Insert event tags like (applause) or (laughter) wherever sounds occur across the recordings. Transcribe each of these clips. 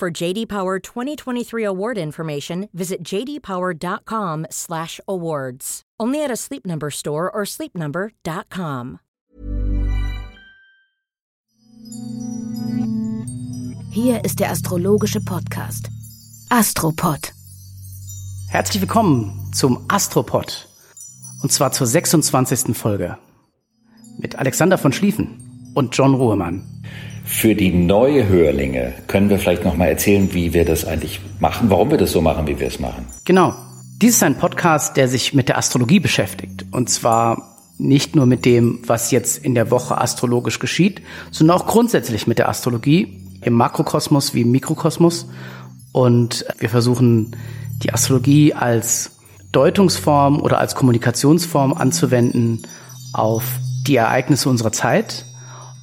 For JD Power 2023 award information, visit jdpower.com/awards. Only at a Sleep Number store or sleepnumber.com. Hier ist der astrologische Podcast Astropod. Herzlich willkommen zum Astropod. Und zwar zur 26. Folge. Mit Alexander von Schlieffen und John Ruhemann. Für die neue Hörlinge können wir vielleicht noch mal erzählen, wie wir das eigentlich machen, warum wir das so machen, wie wir es machen. Genau. Dies ist ein Podcast, der sich mit der Astrologie beschäftigt. Und zwar nicht nur mit dem, was jetzt in der Woche astrologisch geschieht, sondern auch grundsätzlich mit der Astrologie im Makrokosmos wie im Mikrokosmos. Und wir versuchen die Astrologie als Deutungsform oder als Kommunikationsform anzuwenden auf die Ereignisse unserer Zeit,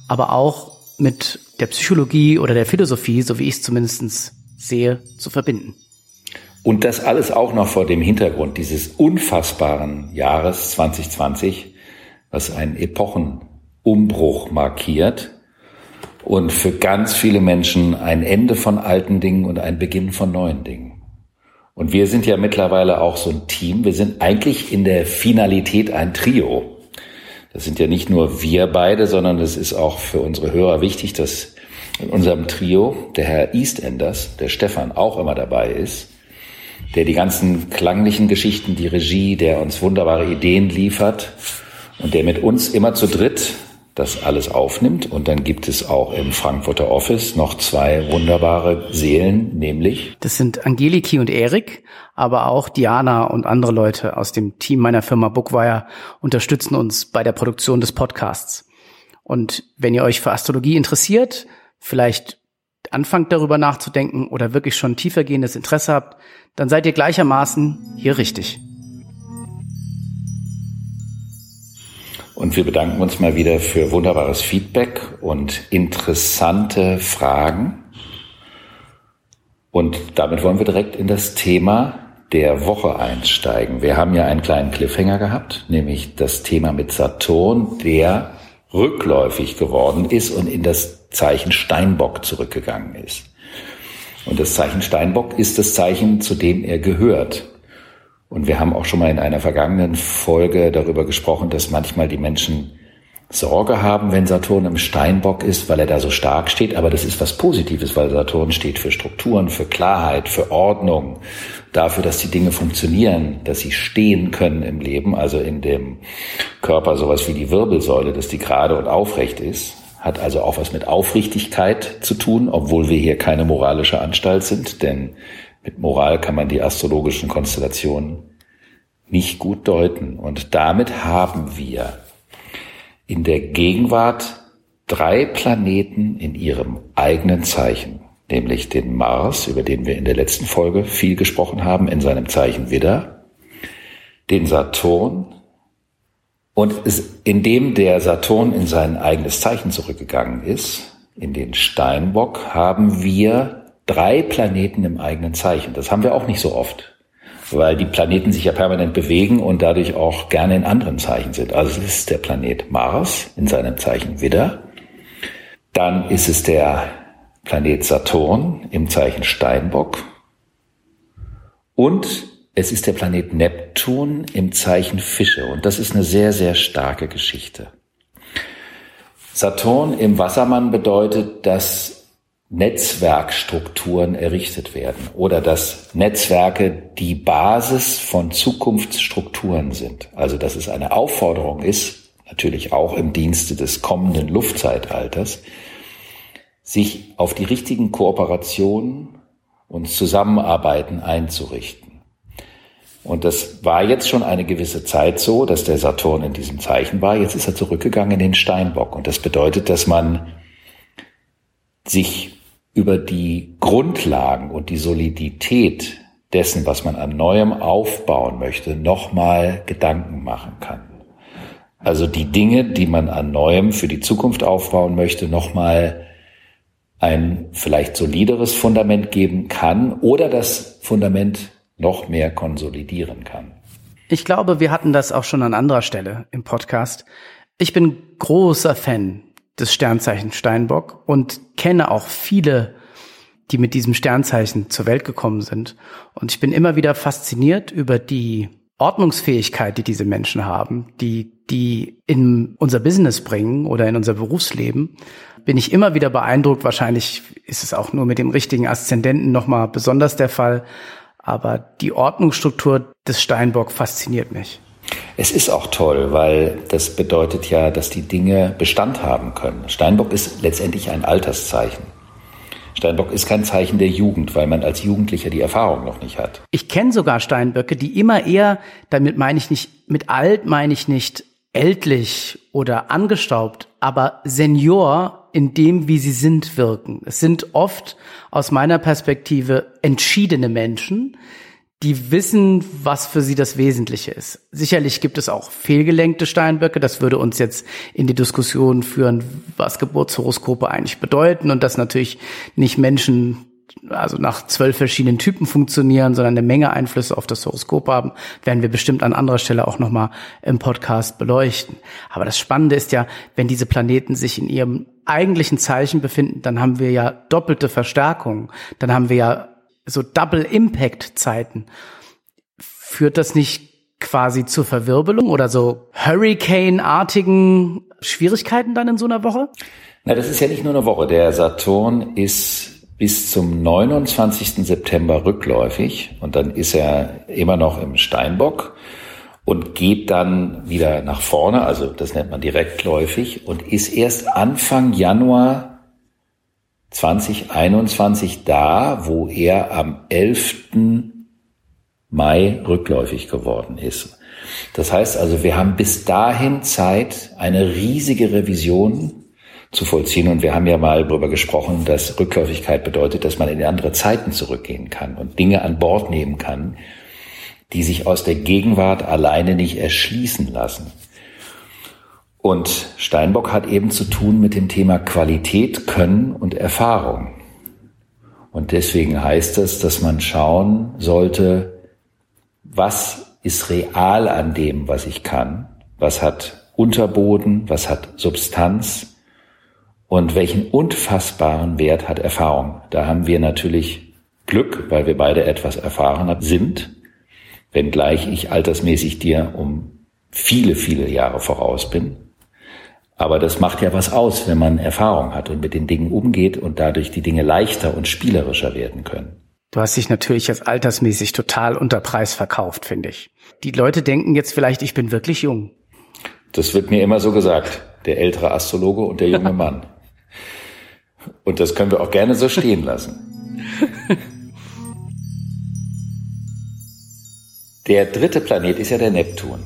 aber auch mit der Psychologie oder der Philosophie, so wie ich es zumindest sehe, zu verbinden. Und das alles auch noch vor dem Hintergrund dieses unfassbaren Jahres 2020, was einen Epochenumbruch markiert und für ganz viele Menschen ein Ende von alten Dingen und ein Beginn von neuen Dingen. Und wir sind ja mittlerweile auch so ein Team. Wir sind eigentlich in der Finalität ein Trio. Das sind ja nicht nur wir beide, sondern es ist auch für unsere Hörer wichtig, dass in unserem Trio der Herr Eastenders, der Stefan, auch immer dabei ist, der die ganzen klanglichen Geschichten, die Regie, der uns wunderbare Ideen liefert und der mit uns immer zu dritt das alles aufnimmt. Und dann gibt es auch im Frankfurter Office noch zwei wunderbare Seelen, nämlich. Das sind Angeliki und Erik, aber auch Diana und andere Leute aus dem Team meiner Firma Bookwire unterstützen uns bei der Produktion des Podcasts. Und wenn ihr euch für Astrologie interessiert, vielleicht anfangt darüber nachzudenken oder wirklich schon tiefergehendes Interesse habt, dann seid ihr gleichermaßen hier richtig. Und wir bedanken uns mal wieder für wunderbares Feedback und interessante Fragen. Und damit wollen wir direkt in das Thema der Woche einsteigen. Wir haben ja einen kleinen Cliffhanger gehabt, nämlich das Thema mit Saturn, der rückläufig geworden ist und in das Zeichen Steinbock zurückgegangen ist. Und das Zeichen Steinbock ist das Zeichen, zu dem er gehört. Und wir haben auch schon mal in einer vergangenen Folge darüber gesprochen, dass manchmal die Menschen Sorge haben, wenn Saturn im Steinbock ist, weil er da so stark steht. Aber das ist was Positives, weil Saturn steht für Strukturen, für Klarheit, für Ordnung, dafür, dass die Dinge funktionieren, dass sie stehen können im Leben, also in dem Körper sowas wie die Wirbelsäule, dass die gerade und aufrecht ist. Hat also auch was mit Aufrichtigkeit zu tun, obwohl wir hier keine moralische Anstalt sind, denn mit Moral kann man die astrologischen Konstellationen nicht gut deuten. Und damit haben wir in der Gegenwart drei Planeten in ihrem eigenen Zeichen, nämlich den Mars, über den wir in der letzten Folge viel gesprochen haben, in seinem Zeichen Widder, den Saturn und indem der Saturn in sein eigenes Zeichen zurückgegangen ist, in den Steinbock, haben wir drei Planeten im eigenen Zeichen. Das haben wir auch nicht so oft, weil die Planeten sich ja permanent bewegen und dadurch auch gerne in anderen Zeichen sind. Also es ist der Planet Mars in seinem Zeichen Widder. Dann ist es der Planet Saturn im Zeichen Steinbock. Und es ist der Planet Neptun im Zeichen Fische. Und das ist eine sehr, sehr starke Geschichte. Saturn im Wassermann bedeutet, dass Netzwerkstrukturen errichtet werden oder dass Netzwerke die Basis von Zukunftsstrukturen sind. Also dass es eine Aufforderung ist, natürlich auch im Dienste des kommenden Luftzeitalters, sich auf die richtigen Kooperationen und Zusammenarbeiten einzurichten. Und das war jetzt schon eine gewisse Zeit so, dass der Saturn in diesem Zeichen war. Jetzt ist er zurückgegangen in den Steinbock. Und das bedeutet, dass man sich über die Grundlagen und die Solidität dessen, was man an Neuem aufbauen möchte, nochmal Gedanken machen kann. Also die Dinge, die man an Neuem für die Zukunft aufbauen möchte, nochmal ein vielleicht solideres Fundament geben kann oder das Fundament noch mehr konsolidieren kann. Ich glaube, wir hatten das auch schon an anderer Stelle im Podcast. Ich bin großer Fan des Sternzeichen Steinbock und kenne auch viele, die mit diesem Sternzeichen zur Welt gekommen sind. Und ich bin immer wieder fasziniert über die Ordnungsfähigkeit, die diese Menschen haben, die die in unser Business bringen oder in unser Berufsleben, bin ich immer wieder beeindruckt. Wahrscheinlich ist es auch nur mit dem richtigen Aszendenten nochmal besonders der Fall. Aber die Ordnungsstruktur des Steinbock fasziniert mich. Es ist auch toll, weil das bedeutet ja, dass die Dinge Bestand haben können. Steinbock ist letztendlich ein Alterszeichen. Steinbock ist kein Zeichen der Jugend, weil man als Jugendlicher die Erfahrung noch nicht hat. Ich kenne sogar Steinböcke, die immer eher, damit meine ich nicht, mit alt meine ich nicht ältlich oder angestaubt, aber Senior in dem, wie sie sind, wirken. Es sind oft aus meiner Perspektive entschiedene Menschen, die wissen, was für sie das Wesentliche ist. Sicherlich gibt es auch fehlgelenkte Steinböcke. Das würde uns jetzt in die Diskussion führen, was Geburtshoroskope eigentlich bedeuten und dass natürlich nicht Menschen also nach zwölf verschiedenen Typen funktionieren, sondern eine Menge Einflüsse auf das Horoskop haben, werden wir bestimmt an anderer Stelle auch nochmal im Podcast beleuchten. Aber das Spannende ist ja, wenn diese Planeten sich in ihrem eigentlichen Zeichen befinden, dann haben wir ja doppelte Verstärkung. Dann haben wir ja so Double Impact Zeiten. Führt das nicht quasi zur Verwirbelung oder so Hurricane-artigen Schwierigkeiten dann in so einer Woche? Na, das ist ja nicht nur eine Woche. Der Saturn ist bis zum 29. September rückläufig und dann ist er immer noch im Steinbock und geht dann wieder nach vorne, also das nennt man direktläufig und ist erst Anfang Januar 2021 da, wo er am 11. Mai rückläufig geworden ist. Das heißt also, wir haben bis dahin Zeit, eine riesige Revision zu vollziehen. Und wir haben ja mal darüber gesprochen, dass Rückläufigkeit bedeutet, dass man in andere Zeiten zurückgehen kann und Dinge an Bord nehmen kann, die sich aus der Gegenwart alleine nicht erschließen lassen. Und Steinbock hat eben zu tun mit dem Thema Qualität, Können und Erfahrung. Und deswegen heißt es, dass man schauen sollte, was ist real an dem, was ich kann, was hat Unterboden, was hat Substanz und welchen unfassbaren Wert hat Erfahrung. Da haben wir natürlich Glück, weil wir beide etwas erfahrener sind, wenngleich ich altersmäßig dir um viele, viele Jahre voraus bin. Aber das macht ja was aus, wenn man Erfahrung hat und mit den Dingen umgeht und dadurch die Dinge leichter und spielerischer werden können. Du hast dich natürlich jetzt altersmäßig total unter Preis verkauft, finde ich. Die Leute denken jetzt vielleicht, ich bin wirklich jung. Das wird mir immer so gesagt. Der ältere Astrologe und der junge (laughs) Mann. Und das können wir auch gerne so stehen lassen. (laughs) Der dritte Planet ist ja der Neptun.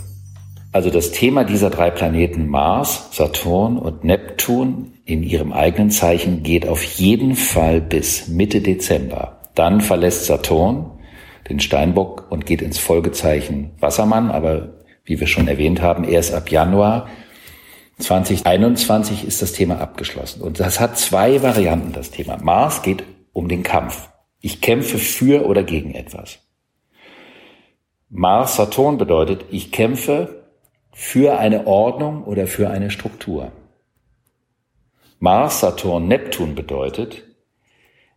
Also das Thema dieser drei Planeten Mars, Saturn und Neptun in ihrem eigenen Zeichen geht auf jeden Fall bis Mitte Dezember. Dann verlässt Saturn den Steinbock und geht ins Folgezeichen Wassermann, aber wie wir schon erwähnt haben, erst ab Januar 2021 ist das Thema abgeschlossen. Und das hat zwei Varianten, das Thema. Mars geht um den Kampf. Ich kämpfe für oder gegen etwas. Mars Saturn bedeutet, ich kämpfe für eine Ordnung oder für eine Struktur. Mars, Saturn, Neptun bedeutet,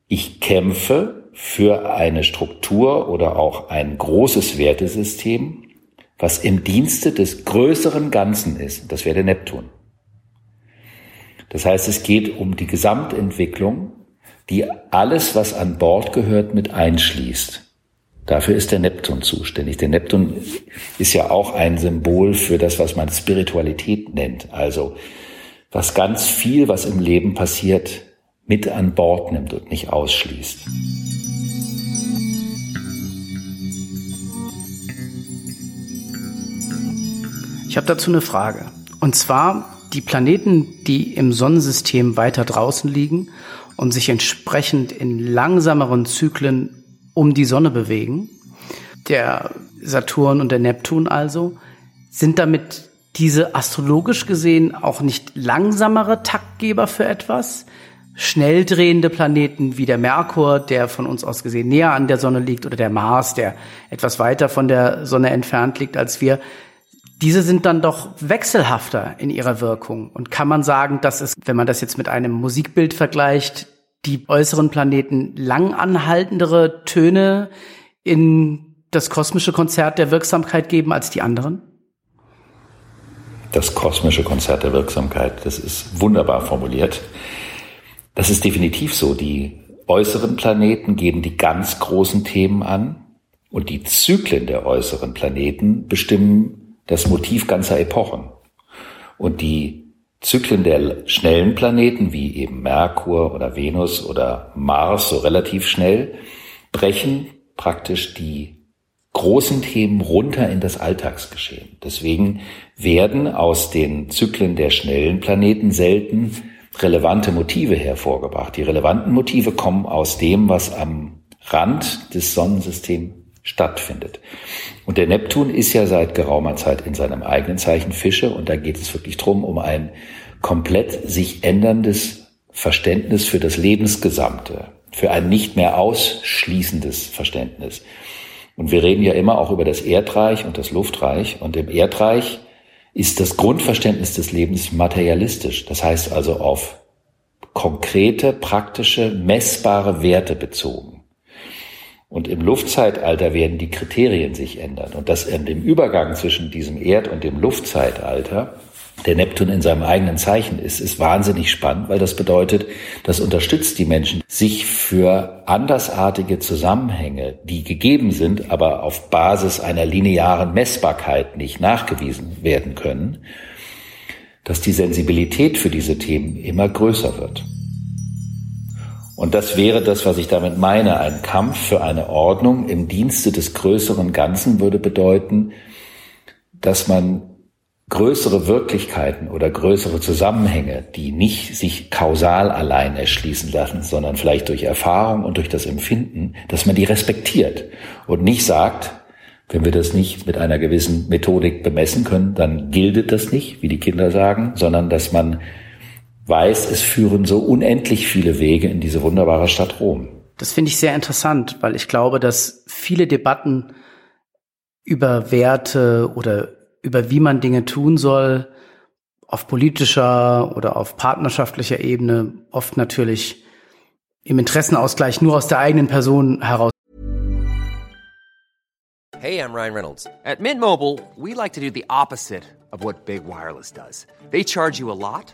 ich kämpfe für eine Struktur oder auch ein großes Wertesystem, was im Dienste des größeren Ganzen ist. Das wäre der Neptun. Das heißt, es geht um die Gesamtentwicklung, die alles, was an Bord gehört, mit einschließt. Dafür ist der Neptun zuständig. Der Neptun ist ja auch ein Symbol für das, was man Spiritualität nennt. Also was ganz viel, was im Leben passiert, mit an Bord nimmt und nicht ausschließt. Ich habe dazu eine Frage. Und zwar die Planeten, die im Sonnensystem weiter draußen liegen und sich entsprechend in langsameren Zyklen um die Sonne bewegen. Der Saturn und der Neptun also sind damit diese astrologisch gesehen auch nicht langsamere Taktgeber für etwas, schnell drehende Planeten wie der Merkur, der von uns aus gesehen näher an der Sonne liegt, oder der Mars, der etwas weiter von der Sonne entfernt liegt als wir, diese sind dann doch wechselhafter in ihrer Wirkung. Und kann man sagen, dass es, wenn man das jetzt mit einem Musikbild vergleicht, die äußeren Planeten lang anhaltendere Töne in das kosmische Konzert der Wirksamkeit geben als die anderen? Das kosmische Konzert der Wirksamkeit, das ist wunderbar formuliert. Das ist definitiv so. Die äußeren Planeten geben die ganz großen Themen an und die Zyklen der äußeren Planeten bestimmen das Motiv ganzer Epochen. Und die Zyklen der schnellen Planeten, wie eben Merkur oder Venus oder Mars, so relativ schnell, brechen praktisch die großen Themen runter in das Alltagsgeschehen. Deswegen werden aus den Zyklen der schnellen Planeten selten relevante Motive hervorgebracht. Die relevanten Motive kommen aus dem, was am Rand des Sonnensystems stattfindet. Und der Neptun ist ja seit geraumer Zeit in seinem eigenen Zeichen Fische und da geht es wirklich drum um ein komplett sich änderndes Verständnis für das Lebensgesamte, für ein nicht mehr ausschließendes Verständnis. Und wir reden ja immer auch über das Erdreich und das Luftreich und im Erdreich ist das Grundverständnis des Lebens materialistisch. Das heißt also auf konkrete, praktische, messbare Werte bezogen. Und im Luftzeitalter werden die Kriterien sich ändern. Und das im Übergang zwischen diesem Erd- und dem Luftzeitalter der Neptun in seinem eigenen Zeichen ist, ist wahnsinnig spannend, weil das bedeutet, das unterstützt die Menschen, sich für andersartige Zusammenhänge, die gegeben sind, aber auf Basis einer linearen Messbarkeit nicht nachgewiesen werden können, dass die Sensibilität für diese Themen immer größer wird. Und das wäre das, was ich damit meine. Ein Kampf für eine Ordnung im Dienste des größeren Ganzen würde bedeuten, dass man größere Wirklichkeiten oder größere Zusammenhänge, die nicht sich kausal allein erschließen lassen, sondern vielleicht durch Erfahrung und durch das Empfinden, dass man die respektiert und nicht sagt, wenn wir das nicht mit einer gewissen Methodik bemessen können, dann gildet das nicht, wie die Kinder sagen, sondern dass man weiß, es führen so unendlich viele Wege in diese wunderbare Stadt Rom. Das finde ich sehr interessant, weil ich glaube, dass viele Debatten über Werte oder über wie man Dinge tun soll, auf politischer oder auf partnerschaftlicher Ebene oft natürlich im Interessenausgleich nur aus der eigenen Person heraus. Hey, I'm Ryan Reynolds. At Mint Mobile, we like to do the opposite of what Big Wireless does. They charge you a lot,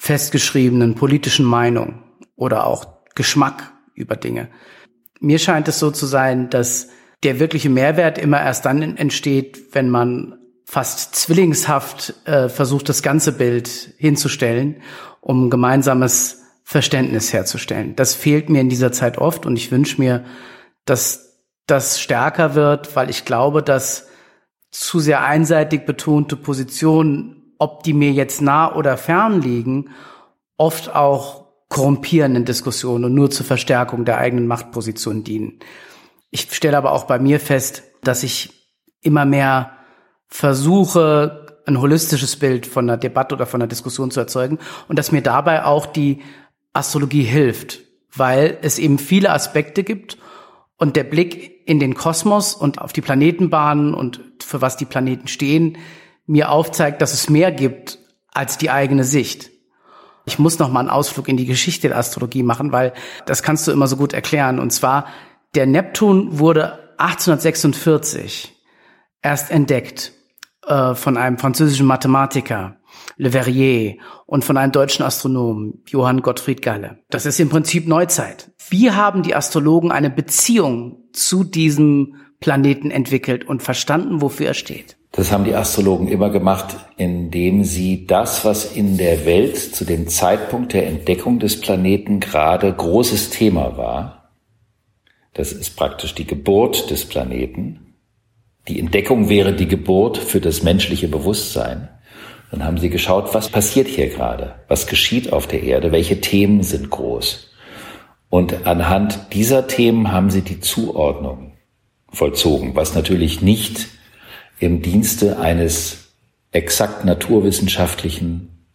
festgeschriebenen politischen Meinung. Oder auch Geschmack über Dinge. Mir scheint es so zu sein, dass der wirkliche Mehrwert immer erst dann entsteht, wenn man fast zwillingshaft äh, versucht, das ganze Bild hinzustellen, um gemeinsames Verständnis herzustellen. Das fehlt mir in dieser Zeit oft und ich wünsche mir, dass das stärker wird, weil ich glaube, dass zu sehr einseitig betonte Positionen, ob die mir jetzt nah oder fern liegen, oft auch korrumpierenden Diskussionen und nur zur Verstärkung der eigenen Machtposition dienen. Ich stelle aber auch bei mir fest, dass ich immer mehr versuche, ein holistisches Bild von einer Debatte oder von einer Diskussion zu erzeugen und dass mir dabei auch die Astrologie hilft, weil es eben viele Aspekte gibt und der Blick in den Kosmos und auf die Planetenbahnen und für was die Planeten stehen, mir aufzeigt, dass es mehr gibt als die eigene Sicht. Ich muss noch mal einen Ausflug in die Geschichte der Astrologie machen, weil das kannst du immer so gut erklären. Und zwar, der Neptun wurde 1846 erst entdeckt äh, von einem französischen Mathematiker, Le Verrier, und von einem deutschen Astronomen, Johann Gottfried Galle. Das ist im Prinzip Neuzeit. Wie haben die Astrologen eine Beziehung zu diesem Planeten entwickelt und verstanden, wofür er steht? Das haben die Astrologen immer gemacht, indem sie das, was in der Welt zu dem Zeitpunkt der Entdeckung des Planeten gerade großes Thema war, das ist praktisch die Geburt des Planeten, die Entdeckung wäre die Geburt für das menschliche Bewusstsein, dann haben sie geschaut, was passiert hier gerade, was geschieht auf der Erde, welche Themen sind groß. Und anhand dieser Themen haben sie die Zuordnung vollzogen, was natürlich nicht im Dienste eines exakt naturwissenschaftlichen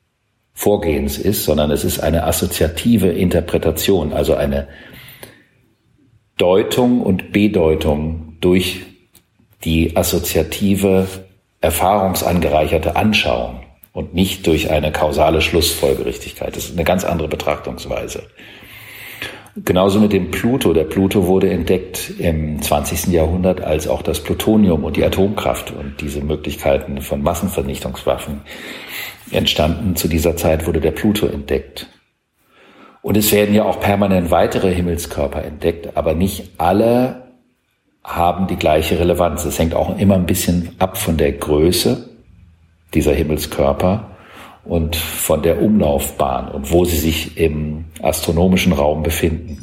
Vorgehens ist, sondern es ist eine assoziative Interpretation, also eine Deutung und Bedeutung durch die assoziative, erfahrungsangereicherte Anschauung und nicht durch eine kausale Schlussfolgerichtigkeit. Das ist eine ganz andere Betrachtungsweise. Genauso mit dem Pluto. Der Pluto wurde entdeckt im 20. Jahrhundert als auch das Plutonium und die Atomkraft und diese Möglichkeiten von Massenvernichtungswaffen entstanden. Zu dieser Zeit wurde der Pluto entdeckt. Und es werden ja auch permanent weitere Himmelskörper entdeckt, aber nicht alle haben die gleiche Relevanz. Es hängt auch immer ein bisschen ab von der Größe dieser Himmelskörper und von der Umlaufbahn und wo sie sich im astronomischen Raum befinden.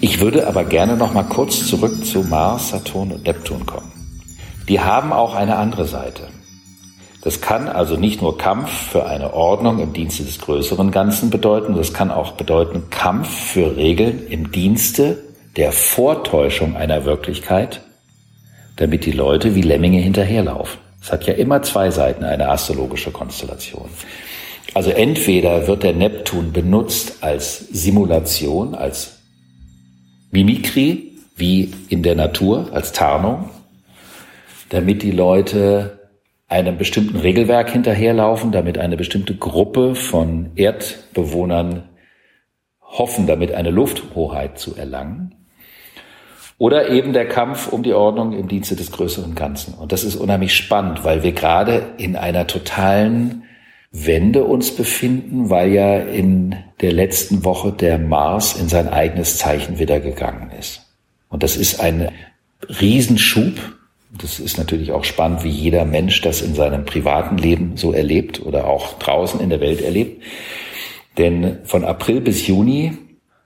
Ich würde aber gerne noch mal kurz zurück zu Mars, Saturn und Neptun kommen. Die haben auch eine andere Seite. Das kann also nicht nur Kampf für eine Ordnung im Dienste des größeren Ganzen bedeuten, das kann auch bedeuten Kampf für Regeln im Dienste der Vortäuschung einer Wirklichkeit damit die Leute wie Lemminge hinterherlaufen. Es hat ja immer zwei Seiten, eine astrologische Konstellation. Also entweder wird der Neptun benutzt als Simulation, als Mimikry, wie in der Natur, als Tarnung, damit die Leute einem bestimmten Regelwerk hinterherlaufen, damit eine bestimmte Gruppe von Erdbewohnern hoffen, damit eine Lufthoheit zu erlangen. Oder eben der Kampf um die Ordnung im Dienste des größeren Ganzen. Und das ist unheimlich spannend, weil wir gerade in einer totalen Wende uns befinden, weil ja in der letzten Woche der Mars in sein eigenes Zeichen wieder gegangen ist. Und das ist ein Riesenschub. Das ist natürlich auch spannend, wie jeder Mensch das in seinem privaten Leben so erlebt oder auch draußen in der Welt erlebt. Denn von April bis Juni,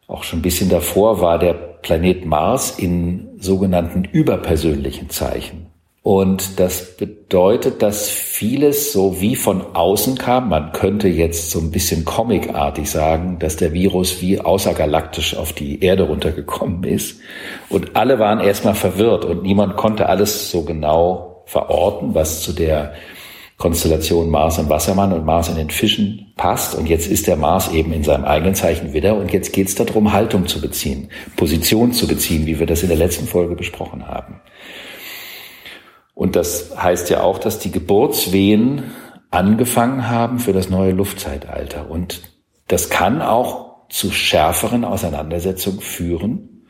auch schon ein bisschen davor, war der Planet Mars in sogenannten überpersönlichen Zeichen. Und das bedeutet, dass vieles so wie von außen kam. Man könnte jetzt so ein bisschen comicartig sagen, dass der Virus wie außergalaktisch auf die Erde runtergekommen ist. Und alle waren erstmal verwirrt und niemand konnte alles so genau verorten, was zu der Konstellation Mars und Wassermann und Mars in den Fischen passt. Und jetzt ist der Mars eben in seinem eigenen Zeichen wieder. Und jetzt geht es darum, Haltung zu beziehen, Position zu beziehen, wie wir das in der letzten Folge besprochen haben. Und das heißt ja auch, dass die Geburtswehen angefangen haben für das neue Luftzeitalter. Und das kann auch zu schärferen Auseinandersetzungen führen.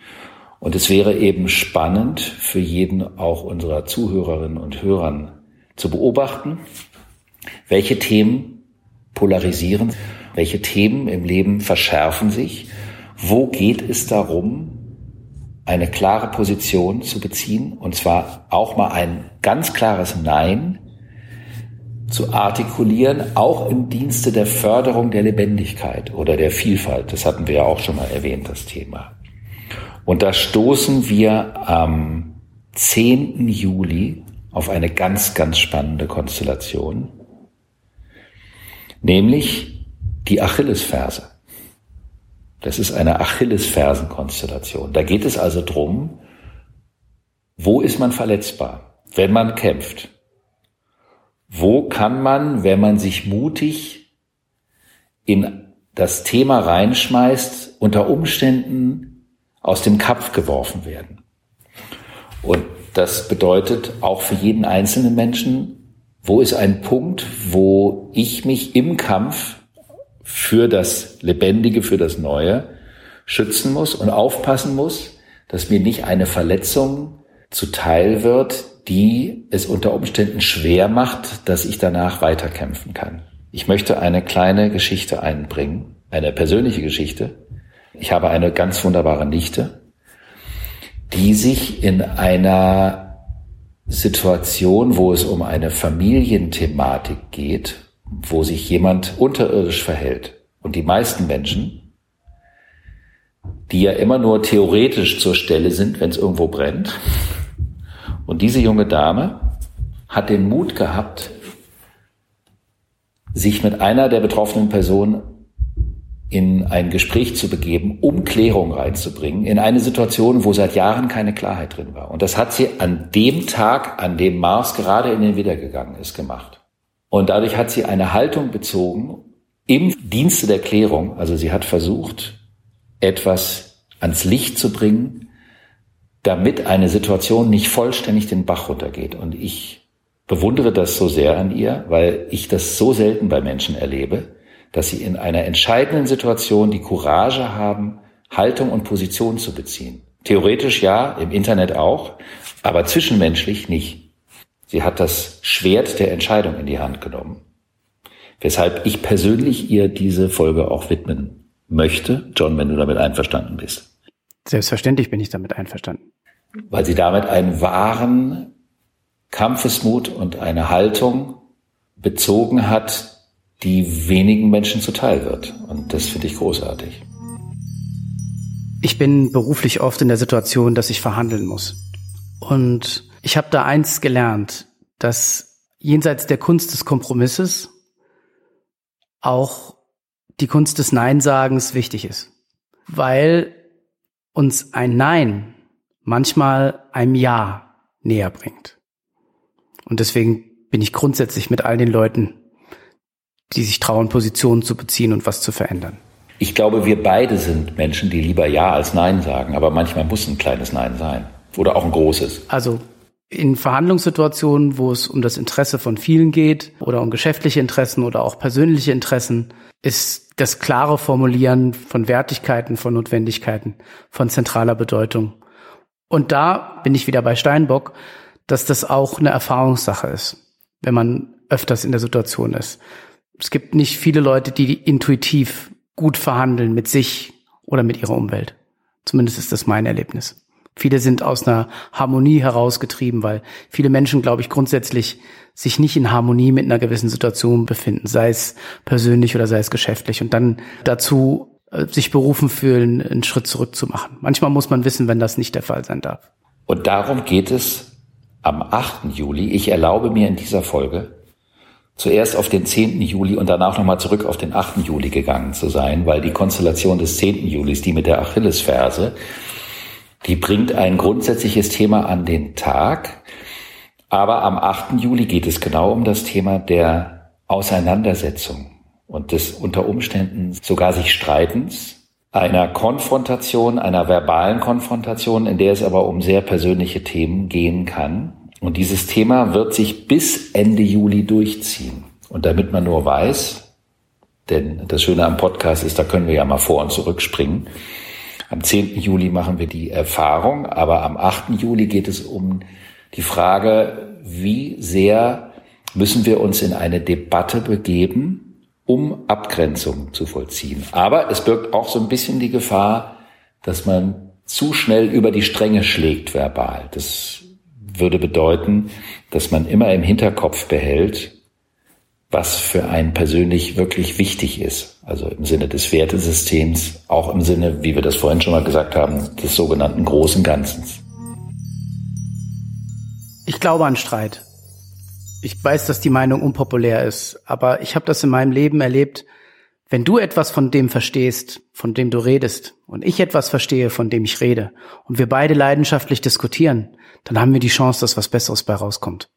Und es wäre eben spannend für jeden auch unserer Zuhörerinnen und Hörern zu beobachten, welche Themen polarisieren, welche Themen im Leben verschärfen sich, wo geht es darum, eine klare Position zu beziehen, und zwar auch mal ein ganz klares Nein zu artikulieren, auch im Dienste der Förderung der Lebendigkeit oder der Vielfalt. Das hatten wir ja auch schon mal erwähnt, das Thema. Und da stoßen wir am 10. Juli auf eine ganz, ganz spannende Konstellation, nämlich die Achillesferse. Das ist eine Achillesfersenkonstellation. Da geht es also drum, wo ist man verletzbar, wenn man kämpft? Wo kann man, wenn man sich mutig in das Thema reinschmeißt, unter Umständen aus dem Kampf geworfen werden? Und das bedeutet auch für jeden einzelnen Menschen, wo ist ein Punkt, wo ich mich im Kampf für das Lebendige, für das Neue schützen muss und aufpassen muss, dass mir nicht eine Verletzung zuteil wird, die es unter Umständen schwer macht, dass ich danach weiterkämpfen kann. Ich möchte eine kleine Geschichte einbringen, eine persönliche Geschichte. Ich habe eine ganz wunderbare Nichte, die sich in einer Situation, wo es um eine Familienthematik geht, wo sich jemand unterirdisch verhält. Und die meisten Menschen, die ja immer nur theoretisch zur Stelle sind, wenn es irgendwo brennt. Und diese junge Dame hat den Mut gehabt, sich mit einer der betroffenen Personen in ein Gespräch zu begeben, um Klärung reinzubringen, in eine Situation, wo seit Jahren keine Klarheit drin war. Und das hat sie an dem Tag, an dem Mars gerade in den Widder gegangen ist, gemacht. Und dadurch hat sie eine Haltung bezogen im Dienste der Klärung. Also sie hat versucht, etwas ans Licht zu bringen, damit eine Situation nicht vollständig den Bach runtergeht. Und ich bewundere das so sehr an ihr, weil ich das so selten bei Menschen erlebe, dass sie in einer entscheidenden Situation die Courage haben, Haltung und Position zu beziehen. Theoretisch ja, im Internet auch, aber zwischenmenschlich nicht. Sie hat das Schwert der Entscheidung in die Hand genommen. Weshalb ich persönlich ihr diese Folge auch widmen möchte. John, wenn du damit einverstanden bist. Selbstverständlich bin ich damit einverstanden. Weil sie damit einen wahren Kampfesmut und eine Haltung bezogen hat, die wenigen Menschen zuteil wird. Und das finde ich großartig. Ich bin beruflich oft in der Situation, dass ich verhandeln muss. Und ich habe da eins gelernt, dass jenseits der Kunst des Kompromisses auch die Kunst des Nein-Sagens wichtig ist. Weil uns ein Nein manchmal einem Ja näher bringt. Und deswegen bin ich grundsätzlich mit all den Leuten die sich trauen, Positionen zu beziehen und was zu verändern. Ich glaube, wir beide sind Menschen, die lieber Ja als Nein sagen, aber manchmal muss ein kleines Nein sein. Oder auch ein großes. Also in Verhandlungssituationen, wo es um das Interesse von vielen geht oder um geschäftliche Interessen oder auch persönliche Interessen, ist das klare Formulieren von Wertigkeiten, von Notwendigkeiten von zentraler Bedeutung. Und da bin ich wieder bei Steinbock, dass das auch eine Erfahrungssache ist, wenn man öfters in der Situation ist es gibt nicht viele Leute, die intuitiv gut verhandeln mit sich oder mit ihrer Umwelt. Zumindest ist das mein Erlebnis. Viele sind aus einer Harmonie herausgetrieben, weil viele Menschen, glaube ich, grundsätzlich sich nicht in Harmonie mit einer gewissen Situation befinden, sei es persönlich oder sei es geschäftlich und dann dazu äh, sich berufen fühlen, einen Schritt zurück zu machen. Manchmal muss man wissen, wenn das nicht der Fall sein darf. Und darum geht es am 8. Juli. Ich erlaube mir in dieser Folge zuerst auf den 10. Juli und danach nochmal zurück auf den 8. Juli gegangen zu sein, weil die Konstellation des 10. Julis, die mit der Achillesferse, die bringt ein grundsätzliches Thema an den Tag. Aber am 8. Juli geht es genau um das Thema der Auseinandersetzung und des unter Umständen sogar sich Streitens, einer Konfrontation, einer verbalen Konfrontation, in der es aber um sehr persönliche Themen gehen kann. Und dieses Thema wird sich bis Ende Juli durchziehen. Und damit man nur weiß, denn das Schöne am Podcast ist, da können wir ja mal vor und zurück springen. Am 10. Juli machen wir die Erfahrung, aber am 8. Juli geht es um die Frage, wie sehr müssen wir uns in eine Debatte begeben, um Abgrenzung zu vollziehen. Aber es birgt auch so ein bisschen die Gefahr, dass man zu schnell über die Stränge schlägt verbal. Das würde bedeuten, dass man immer im Hinterkopf behält, was für einen persönlich wirklich wichtig ist. Also im Sinne des Wertesystems, auch im Sinne, wie wir das vorhin schon mal gesagt haben, des sogenannten großen Ganzen. Ich glaube an Streit. Ich weiß, dass die Meinung unpopulär ist, aber ich habe das in meinem Leben erlebt, wenn du etwas von dem verstehst, von dem du redest, und ich etwas verstehe, von dem ich rede, und wir beide leidenschaftlich diskutieren, dann haben wir die Chance, dass was Besseres bei rauskommt.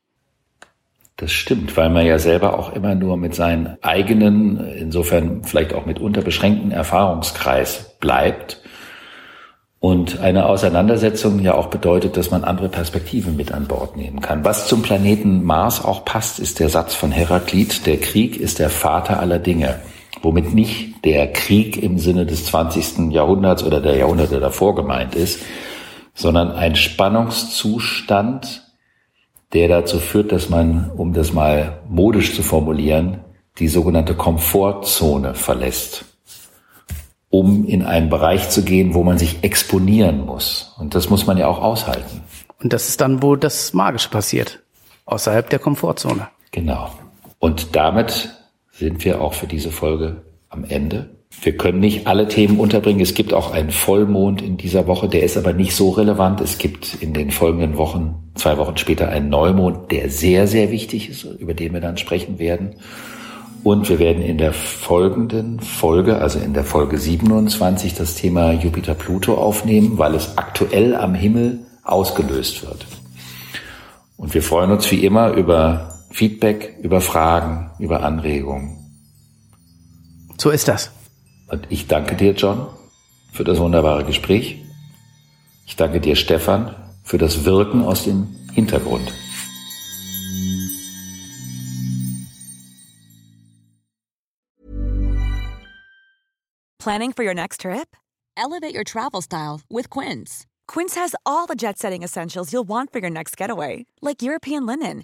Das stimmt, weil man ja selber auch immer nur mit seinen eigenen, insofern vielleicht auch mitunter beschränkten Erfahrungskreis bleibt. Und eine Auseinandersetzung ja auch bedeutet, dass man andere Perspektiven mit an Bord nehmen kann. Was zum Planeten Mars auch passt, ist der Satz von Heraklit, der Krieg ist der Vater aller Dinge womit nicht der Krieg im Sinne des 20. Jahrhunderts oder der Jahrhunderte davor gemeint ist, sondern ein Spannungszustand, der dazu führt, dass man, um das mal modisch zu formulieren, die sogenannte Komfortzone verlässt, um in einen Bereich zu gehen, wo man sich exponieren muss. Und das muss man ja auch aushalten. Und das ist dann, wo das Magische passiert, außerhalb der Komfortzone. Genau. Und damit sind wir auch für diese Folge am Ende. Wir können nicht alle Themen unterbringen. Es gibt auch einen Vollmond in dieser Woche, der ist aber nicht so relevant. Es gibt in den folgenden Wochen, zwei Wochen später, einen Neumond, der sehr, sehr wichtig ist, über den wir dann sprechen werden. Und wir werden in der folgenden Folge, also in der Folge 27, das Thema Jupiter-Pluto aufnehmen, weil es aktuell am Himmel ausgelöst wird. Und wir freuen uns wie immer über Feedback, über Fragen, über Anregungen. So ist das. Und ich danke dir, John, für das wunderbare Gespräch. Ich danke dir, Stefan, für das Wirken aus dem Hintergrund. Planning for your next trip? Elevate your travel style with Quince. Quince has all the jet setting essentials you'll want for your next getaway, like European linen,